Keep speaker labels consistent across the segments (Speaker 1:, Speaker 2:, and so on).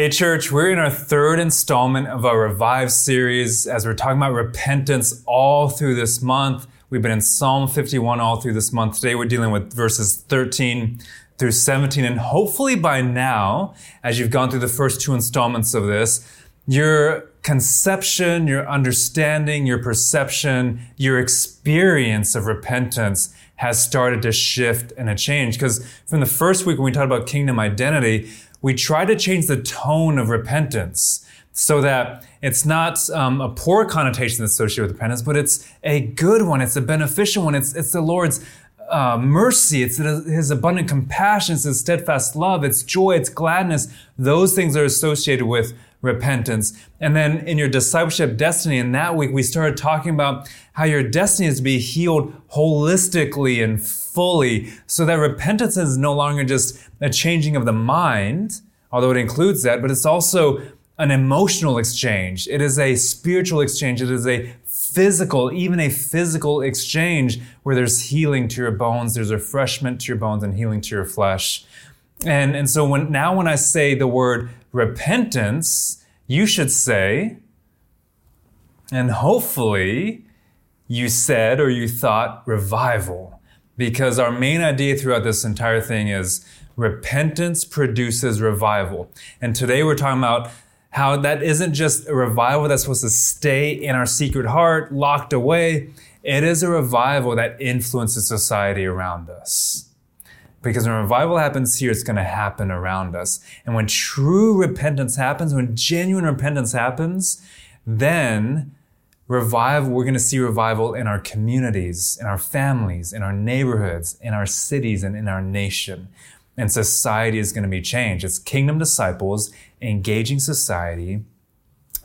Speaker 1: Hey, church, we're in our third installment of our Revive series as we're talking about repentance all through this month. We've been in Psalm 51 all through this month. Today we're dealing with verses 13 through 17. And hopefully by now, as you've gone through the first two installments of this, your conception, your understanding, your perception, your experience of repentance has started to shift and to change. Because from the first week when we talked about kingdom identity, we try to change the tone of repentance so that it's not um, a poor connotation associated with repentance, but it's a good one. It's a beneficial one. It's, it's the Lord's uh, mercy. It's His abundant compassion. It's His steadfast love. It's joy. It's gladness. Those things are associated with repentance. And then in your discipleship destiny, in that week, we started talking about how your destiny is to be healed holistically and fully so that repentance is no longer just a changing of the mind, although it includes that, but it's also an emotional exchange. It is a spiritual exchange. It is a physical, even a physical exchange where there's healing to your bones, there's refreshment to your bones and healing to your flesh. And, and so when, now when I say the word repentance, you should say, and hopefully you said or you thought revival. Because our main idea throughout this entire thing is repentance produces revival. And today we're talking about how that isn't just a revival that's supposed to stay in our secret heart, locked away. It is a revival that influences society around us. Because when revival happens here, it's going to happen around us. And when true repentance happens, when genuine repentance happens, then revival, we're going to see revival in our communities, in our families, in our neighborhoods, in our cities, and in our nation. And society is going to be changed. It's kingdom disciples engaging society.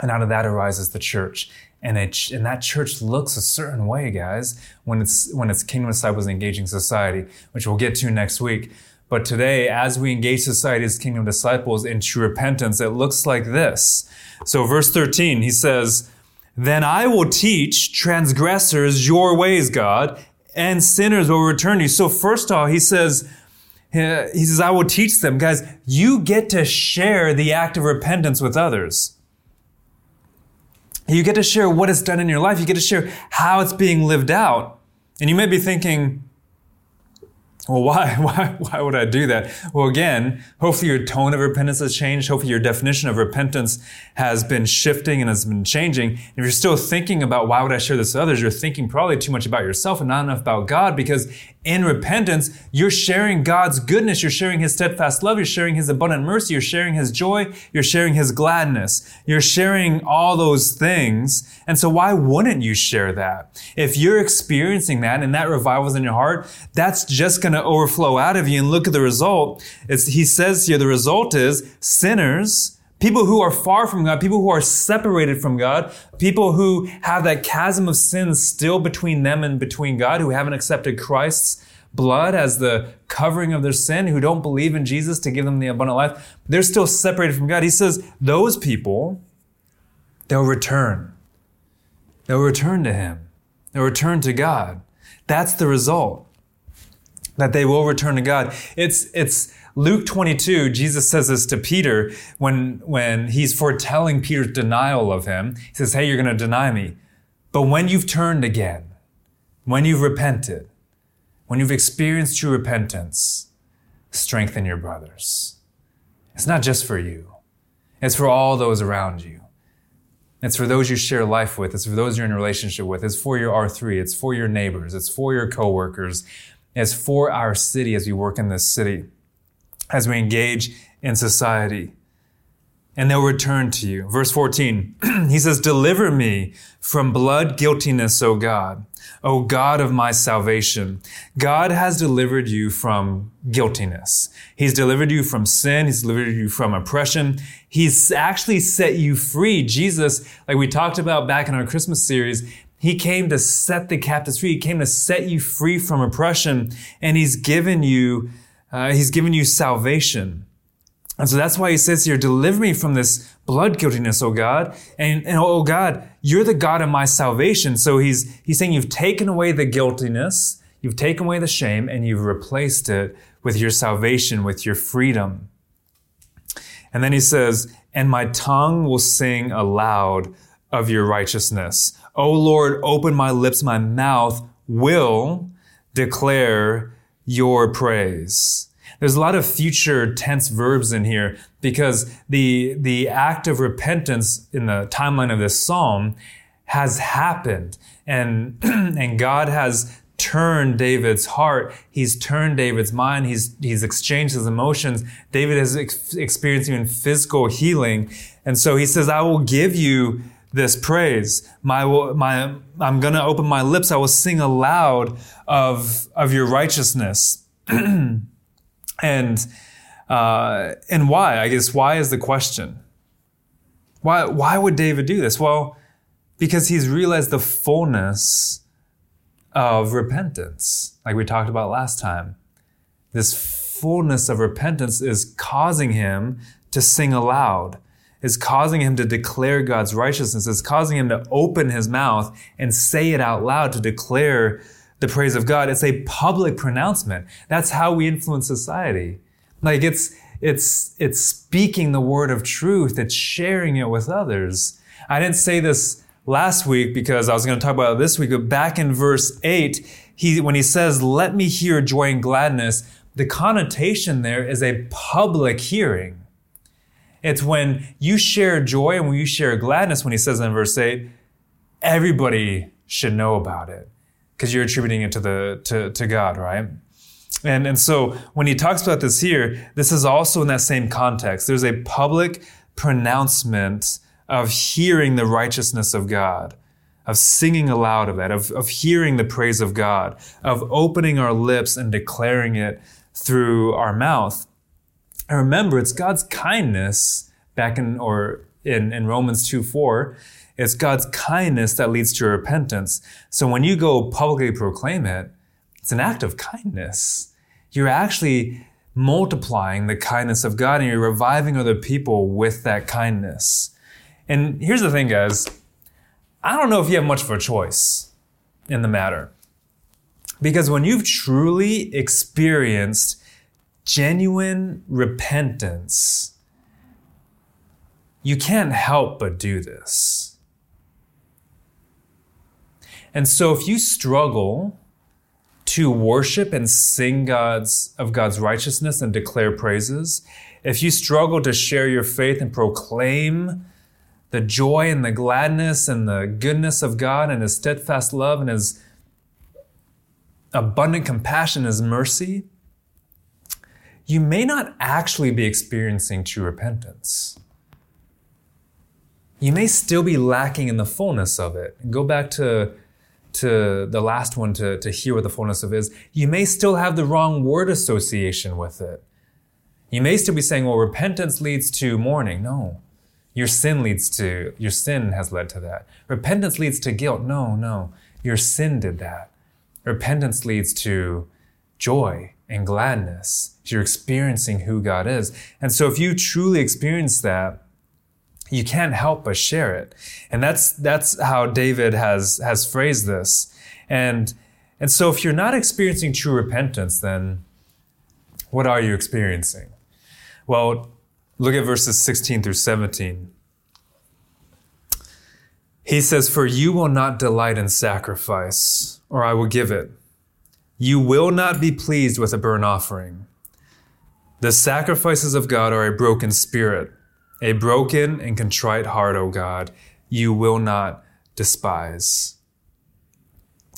Speaker 1: And out of that arises the church and it, and that church looks a certain way, guys, when it's when it's kingdom disciples engaging society, which we'll get to next week. But today, as we engage society as kingdom disciples in true repentance, it looks like this. So, verse 13, he says, Then I will teach transgressors your ways, God, and sinners will return to you. So, first of all, he says, he says, I will teach them. Guys, you get to share the act of repentance with others. You get to share what it's done in your life. You get to share how it's being lived out. And you may be thinking, well, why? Why, why would I do that? Well, again, hopefully your tone of repentance has changed. Hopefully your definition of repentance has been shifting and has been changing. If you're still thinking about why would I share this with others, you're thinking probably too much about yourself and not enough about God because in repentance, you're sharing God's goodness. You're sharing His steadfast love. You're sharing His abundant mercy. You're sharing His joy. You're sharing His gladness. You're sharing all those things. And so why wouldn't you share that? If you're experiencing that and that revival is in your heart, that's just going to overflow out of you. And look at the result. It's, he says here, the result is sinners People who are far from God, people who are separated from God, people who have that chasm of sin still between them and between God, who haven't accepted Christ's blood as the covering of their sin, who don't believe in Jesus to give them the abundant life, they're still separated from God. He says, those people, they'll return. They'll return to Him. They'll return to God. That's the result. That they will return to God. It's, it's, Luke 22, Jesus says this to Peter when, when he's foretelling Peter's denial of him. He says, Hey, you're going to deny me. But when you've turned again, when you've repented, when you've experienced true repentance, strengthen your brothers. It's not just for you. It's for all those around you. It's for those you share life with. It's for those you're in a relationship with. It's for your R3. It's for your neighbors. It's for your coworkers. It's for our city as we work in this city as we engage in society. And they'll return to you. Verse 14, he says, Deliver me from blood guiltiness, O God, O God of my salvation. God has delivered you from guiltiness. He's delivered you from sin. He's delivered you from oppression. He's actually set you free. Jesus, like we talked about back in our Christmas series, he came to set the captives free. He came to set you free from oppression, and he's given you uh, he's given you salvation. And so that's why he says here, deliver me from this blood guiltiness, O God. And, and oh God, you're the God of my salvation. So he's, he's saying you've taken away the guiltiness, you've taken away the shame, and you've replaced it with your salvation, with your freedom. And then he says, and my tongue will sing aloud of your righteousness. O Lord, open my lips, my mouth will declare your praise. There's a lot of future tense verbs in here because the, the act of repentance in the timeline of this psalm has happened and, and God has turned David's heart. He's turned David's mind. He's, he's exchanged his emotions. David has ex- experienced even physical healing. And so he says, I will give you this praise. My, my, I'm going to open my lips. I will sing aloud of, of your righteousness. and, uh, and why? I guess why is the question. Why, why would David do this? Well, because he's realized the fullness of repentance, like we talked about last time. This fullness of repentance is causing him to sing aloud, is causing him to declare God's righteousness, is causing him to open his mouth and say it out loud to declare the praise of God. It's a public pronouncement. That's how we influence society. Like it's, it's, it's speaking the word of truth. It's sharing it with others. I didn't say this last week because I was going to talk about it this week, but back in verse 8, he, when he says, let me hear joy and gladness, the connotation there is a public hearing. It's when you share joy and when you share gladness, when he says in verse 8, everybody should know about it because you're attributing it to the to, to God, right? And and so when he talks about this here, this is also in that same context. There's a public pronouncement of hearing the righteousness of God, of singing aloud of that, of, of hearing the praise of God, of opening our lips and declaring it through our mouth. And remember, it's God's kindness back in, or in, in Romans 2 4, it's God's kindness that leads to repentance. So when you go publicly proclaim it, it's an act of kindness. You're actually multiplying the kindness of God and you're reviving other people with that kindness. And here's the thing, guys. I don't know if you have much of a choice in the matter. Because when you've truly experienced genuine repentance, you can't help but do this. And so if you struggle to worship and sing God's of God's righteousness and declare praises, if you struggle to share your faith and proclaim the joy and the gladness and the goodness of God and His steadfast love and His abundant compassion, His mercy, you may not actually be experiencing true repentance. You may still be lacking in the fullness of it. Go back to, to the last one to, to hear what the fullness of is. You may still have the wrong word association with it. You may still be saying, well, repentance leads to mourning. No. Your sin leads to, your sin has led to that. Repentance leads to guilt. No, no. Your sin did that. Repentance leads to joy and gladness. You're experiencing who God is. And so if you truly experience that, you can't help but share it. And that's, that's how David has, has phrased this. And, and so if you're not experiencing true repentance, then what are you experiencing? Well, Look at verses 16 through 17. He says, For you will not delight in sacrifice, or I will give it. You will not be pleased with a burnt offering. The sacrifices of God are a broken spirit, a broken and contrite heart, O God, you will not despise.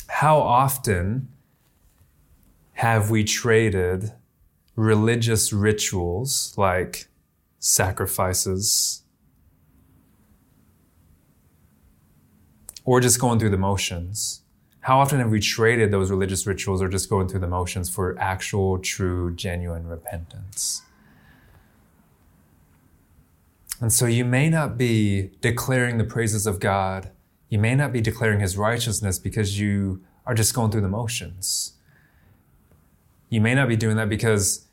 Speaker 1: How often have we traded religious rituals like sacrifices, or just going through the motions. How often have we traded those religious rituals or just going through the motions for actual, true, genuine repentance? And so you may not be declaring the praises of God. You may not be declaring his righteousness because you are just going through the motions. You may not be doing that because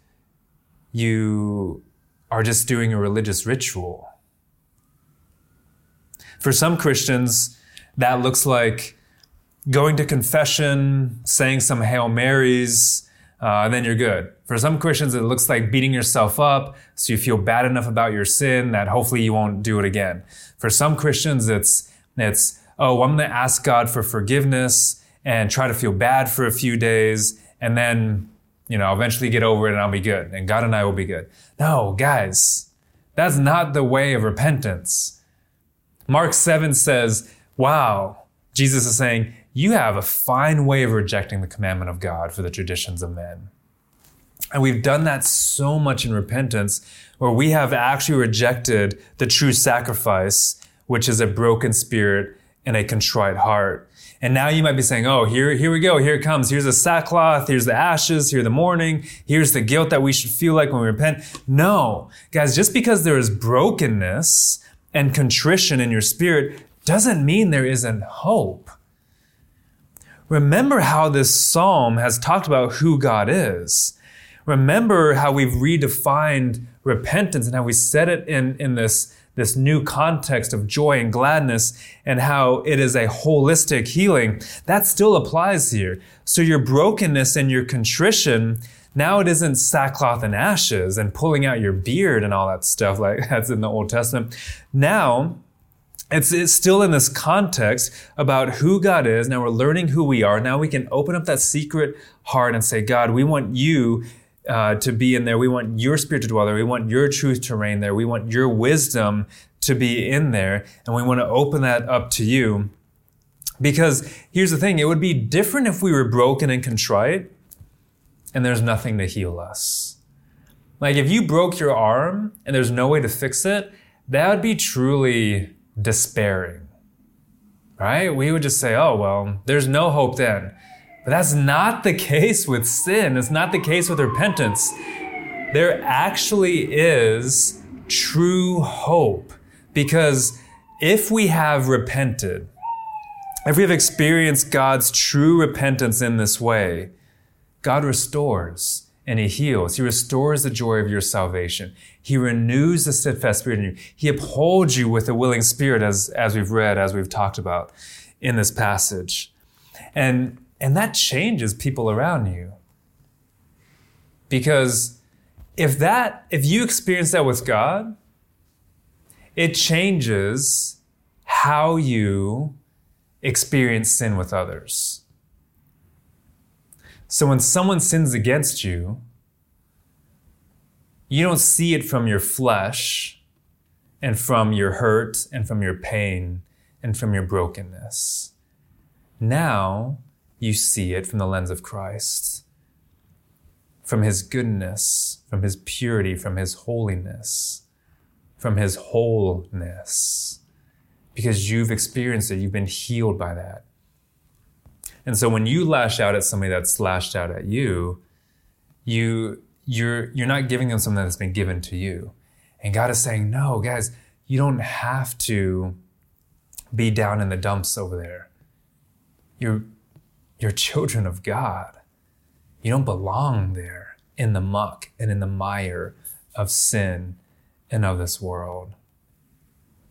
Speaker 1: you are just doing a religious ritual. For some Christians, that looks like going to confession, saying some Hail Marys, uh, then you're good. For some Christians, it looks like beating yourself up so you feel bad enough about your sin that hopefully you won't do it again. For some Christians, it's, it's, oh, I'm going to ask God for forgiveness and try to feel bad for a few days and then, you know, eventually get over it and I'll be good and God and I will be good. No, guys, that's not the way of repentance. Mark 7 says, wow, Jesus is saying, you have a fine way of rejecting the commandment of God for the traditions of men. And we've done that so much in repentance where we have actually rejected the true sacrifice, which is a broken spirit and a contrite heart. And now you might be saying, oh, here, here we go. Here it comes. Here's the sackcloth. Here's the ashes. Here's the mourning. Here's the guilt that we should feel like when we repent. No, guys, just because there is brokenness and contrition in your spirit doesn't mean there isn't hope. Remember how this psalm has talked about who God is. Remember how we've redefined repentance and how we set it in, in this, this new context of joy and gladness and how it is a holistic healing. That still applies here. So your brokenness and your contrition, now it isn't sackcloth and ashes and pulling out your beard and all that stuff like that's in the Old Testament. Now, it's, it's still in this context about who God is. Now we're learning who we are. Now we can open up that secret heart and say, God, we want you uh, to be in there. We want your spirit to dwell there. We want your truth to reign there. We want your wisdom to be in there. And we want to open that up to you. Because here's the thing it would be different if we were broken and contrite and there's nothing to heal us. Like if you broke your arm and there's no way to fix it, that would be truly despairing, right? We would just say, oh, well, there's no hope then. But that's not the case with sin. It's not the case with repentance. There actually is true hope because if we have repented, if we have experienced God's true repentance in this way, God restores and He heals. He restores the joy of your salvation. He renews the steadfast spirit in you. He upholds you with a willing spirit, as, as we've read, as we've talked about in this passage. And, and that changes people around you. Because if that, if you experience that with God, it changes how you experience sin with others. So when someone sins against you, you don't see it from your flesh and from your hurt and from your pain and from your brokenness. Now you see it from the lens of Christ, from his goodness, from his purity, from his holiness, from his wholeness. Because you've experienced it, you've been healed by that. And so when you lash out at somebody that's lashed out at you, you you're you're not giving them something that's been given to you. And God is saying, "No, guys, you don't have to be down in the dumps over there. You're you're children of God. You don't belong there in the muck and in the mire of sin and of this world.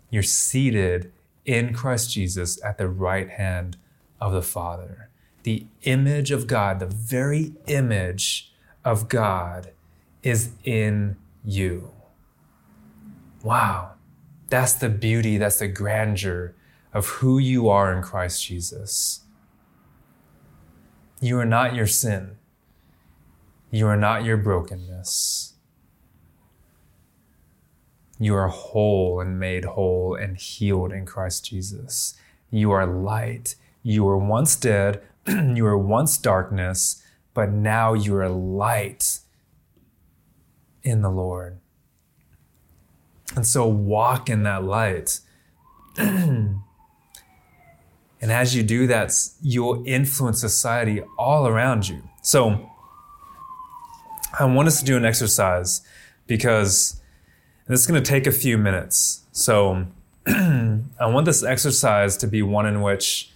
Speaker 1: You're seated in Christ Jesus at the right hand of the Father. The image of God, the very image of God is in you. Wow. That's the beauty, that's the grandeur of who you are in Christ Jesus. You are not your sin. You are not your brokenness. You are whole and made whole and healed in Christ Jesus. You are light. You were once dead. you were once darkness but now you are light in the Lord. And so walk in that light. and as you do that, you'll influence society all around you. So I want us to do an exercise because this is going to take a few minutes. So I want this exercise to be one in which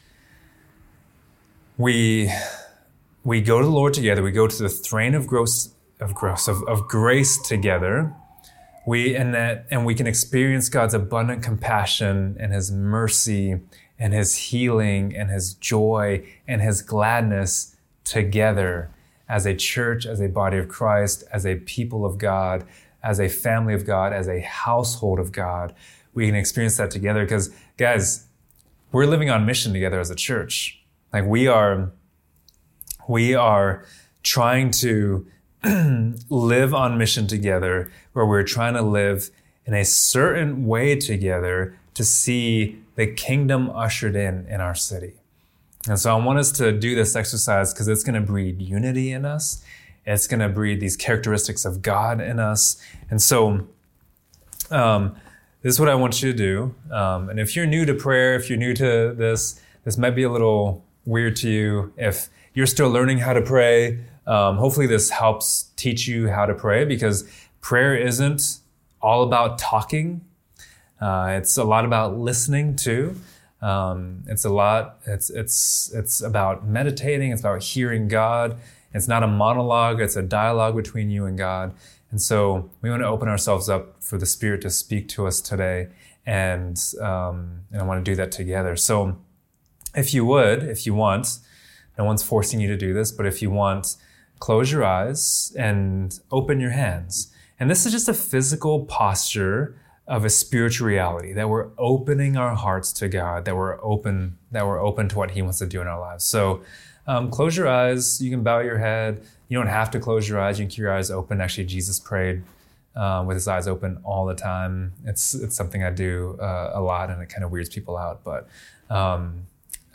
Speaker 1: we we go to the Lord together. We go to the throne of grace, of grace, of, of grace together. We and that and we can experience God's abundant compassion and His mercy and His healing and His joy and His gladness together as a church, as a body of Christ, as a people of God, as a family of God, as a household of God, we can experience that together. Because, guys, we're living on mission together as a church. Like we are, we are trying to live on mission together, where we're trying to live in a certain way together to see the kingdom ushered in in our city. And so I want us to do this exercise because it's going to breed unity in us. It's going to breed these characteristics of God in us. And so, um, this is what I want you to do. Um, and if you're new to prayer, if you're new to this, this might be a little weird to you. If you're still learning how to pray, um, hopefully this helps teach you how to pray because prayer isn't all about talking. Uh, it's a lot about listening too. Um, it's a lot. It's it's it's about meditating. It's about hearing God. It's not a monologue. It's a dialogue between you and God. And so we want to open ourselves up for the Spirit to speak to us today, and um, and I want to do that together. So, if you would, if you want, no one's forcing you to do this, but if you want, close your eyes and open your hands. And this is just a physical posture of a spiritual reality that we're opening our hearts to God, that we're open, that we're open to what He wants to do in our lives. So um, close your eyes. You can bow your head. You don't have to close your eyes. You can keep your eyes open. Actually, Jesus prayed uh, with his eyes open all the time. It's it's something I do uh, a lot, and it kind of weirds people out. But um,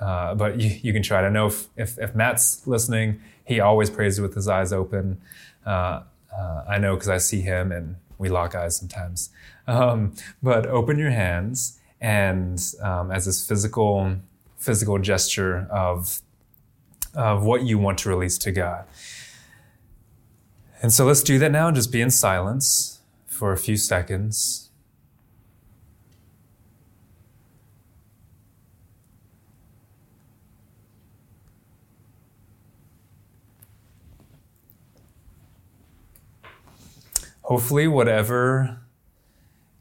Speaker 1: uh, but you, you can try it. I know if, if, if Matt's listening, he always prays with his eyes open. Uh, uh, I know because I see him and we lock eyes sometimes. Um, but open your hands and um, as this physical physical gesture of of what you want to release to God. And so let's do that now and just be in silence for a few seconds. Hopefully, whatever,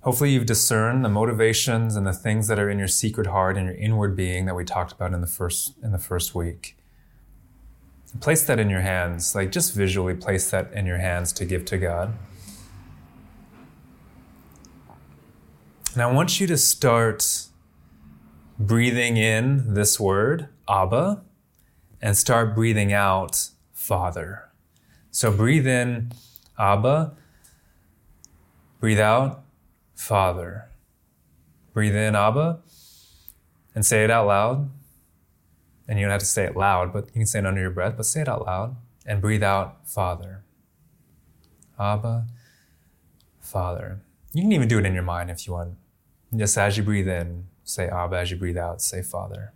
Speaker 1: hopefully, you've discerned the motivations and the things that are in your secret heart and your inward being that we talked about in the first in the first week. Place that in your hands, like just visually place that in your hands to give to God. And I want you to start breathing in this word, Abba, and start breathing out, Father. So breathe in, Abba, Breathe out, Father. Breathe in, Abba, and say it out loud. And you don't have to say it loud, but you can say it under your breath, but say it out loud. And breathe out, Father. Abba, Father. You can even do it in your mind if you want. Just as you breathe in, say Abba. As you breathe out, say Father.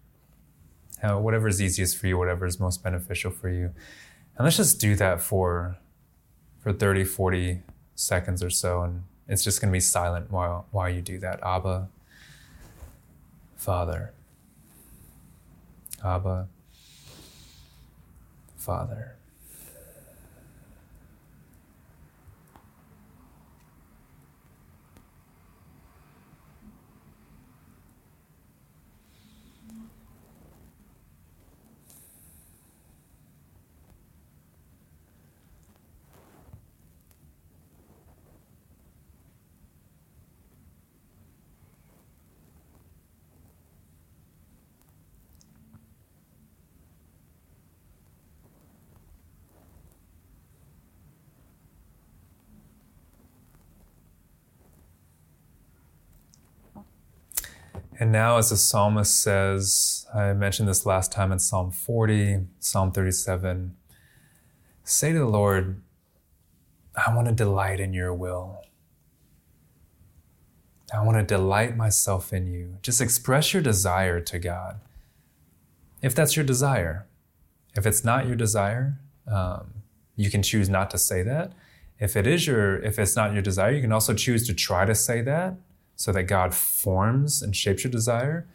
Speaker 1: Whatever is easiest for you, whatever is most beneficial for you. And let's just do that for, for 30, 40 seconds or so and it's just going to be silent while, while you do that. Abba, Father. Abba, Father. And now, as the psalmist says, I mentioned this last time in Psalm 40, Psalm 37, say to the Lord, I want to delight in your will. I want to delight myself in you. Just express your desire to God. If that's your desire. If it's not your desire, um, you can choose not to say that. If it is your, if it's not your desire, you can also choose to try to say that so that God forms and shapes your desire.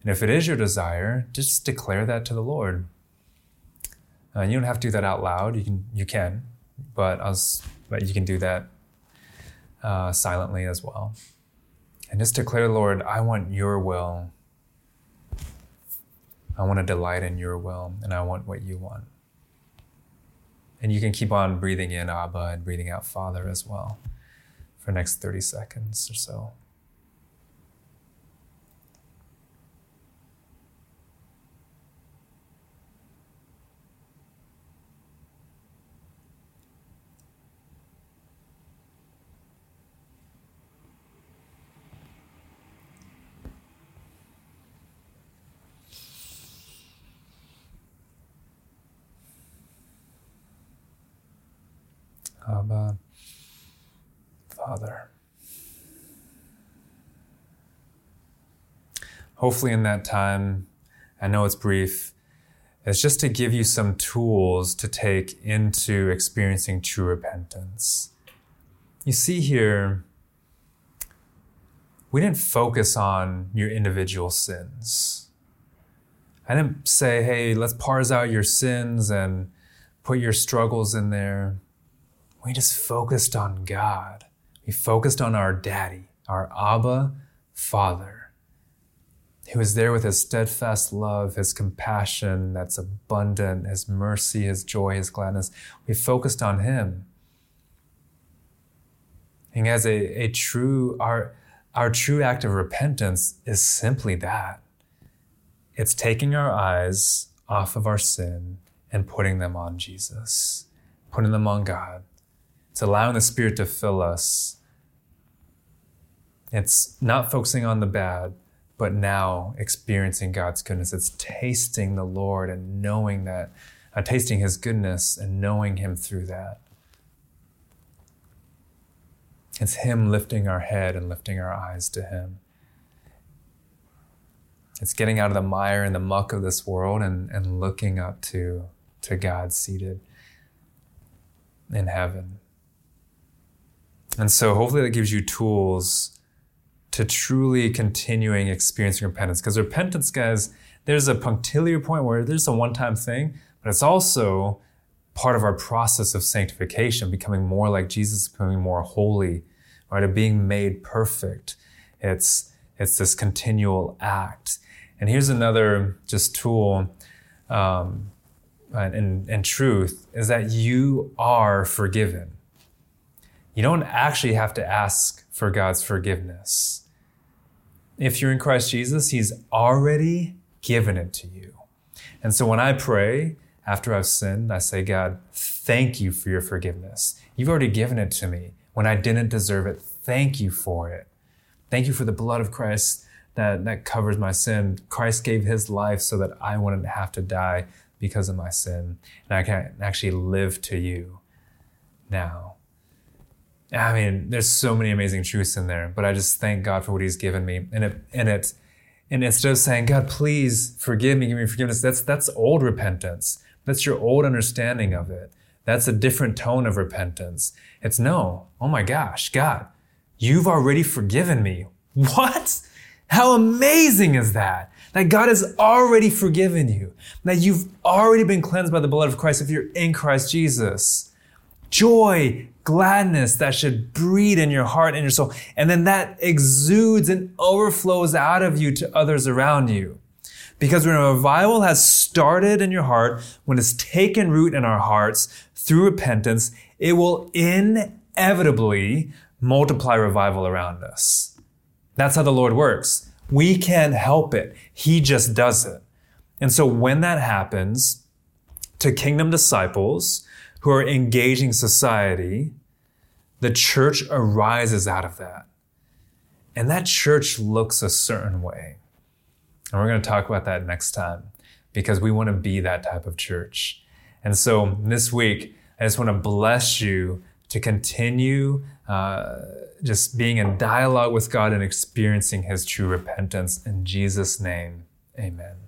Speaker 1: And if it is your desire, just declare that to the Lord. Uh, you don't have to do that out loud. You can, you can, but was, but you can do that uh, silently as well. And just declare, Lord, I want Your will. I want to delight in Your will, and I want what You want. And you can keep on breathing in Abba and breathing out Father as well for next 30 seconds or so. Abba, Father. Hopefully, in that time, I know it's brief, it's just to give you some tools to take into experiencing true repentance. You see here, we didn't focus on your individual sins. I didn't say, hey, let's parse out your sins and put your struggles in there we just focused on God. We focused on our daddy, our Abba Father, who is there with his steadfast love, his compassion that's abundant, his mercy, his joy, his gladness. We focused on him. And as a, a true, our, our true act of repentance is simply that. It's taking our eyes off of our sin and putting them on Jesus, putting them on God. It's allowing the Spirit to fill us. It's not focusing on the bad, but now experiencing God's goodness. It's tasting the Lord and knowing that, uh, tasting His goodness and knowing Him through that. It's Him lifting our head and lifting our eyes to Him. It's getting out of the mire and the muck of this world and, and looking up to, to God seated in heaven. And so hopefully that gives you tools to truly continuing experiencing repentance. Because repentance, guys, there's a punctiliar point where there's a one-time thing, but it's also part of our process of sanctification, becoming more like Jesus, becoming more holy, right? Of being made perfect. It's it's this continual act. And here's another just tool um, and, and truth is that you are forgiven you don't actually have to ask for God's forgiveness. If you're in Christ Jesus, He's already given it to you. And so when I pray after I've sinned, I say, God, thank you for your forgiveness. You've already given it to me when I didn't deserve it. Thank you for it. Thank you for the blood of Christ that, that covers my sin. Christ gave his life so that I wouldn't have to die because of my sin. And I can actually live to you now. I mean, there's so many amazing truths in there, but I just thank God for what He's given me. And it, and it, and instead of saying, God, please forgive me, give me forgiveness, that's, that's old repentance. That's your old understanding of it. That's a different tone of repentance. It's no, oh my gosh, God, you've already forgiven me. What? How amazing is that? That God has already forgiven you. That you've already been cleansed by the blood of Christ if you're in Christ Jesus. Joy, gladness that should breed in your heart and your soul. And then that exudes and overflows out of you to others around you. Because when a revival has started in your heart, when it's taken root in our hearts through repentance, it will inevitably multiply revival around us. That's how the Lord works. We can't help it. He just does it. And so when that happens to kingdom disciples, who are engaging society, the church arises out of that. And that church looks a certain way. And we're going to talk about that next time because we want to be that type of church. And so this week, I just want to bless you to continue uh, just being in dialogue with God and experiencing His true repentance. In Jesus' name, amen.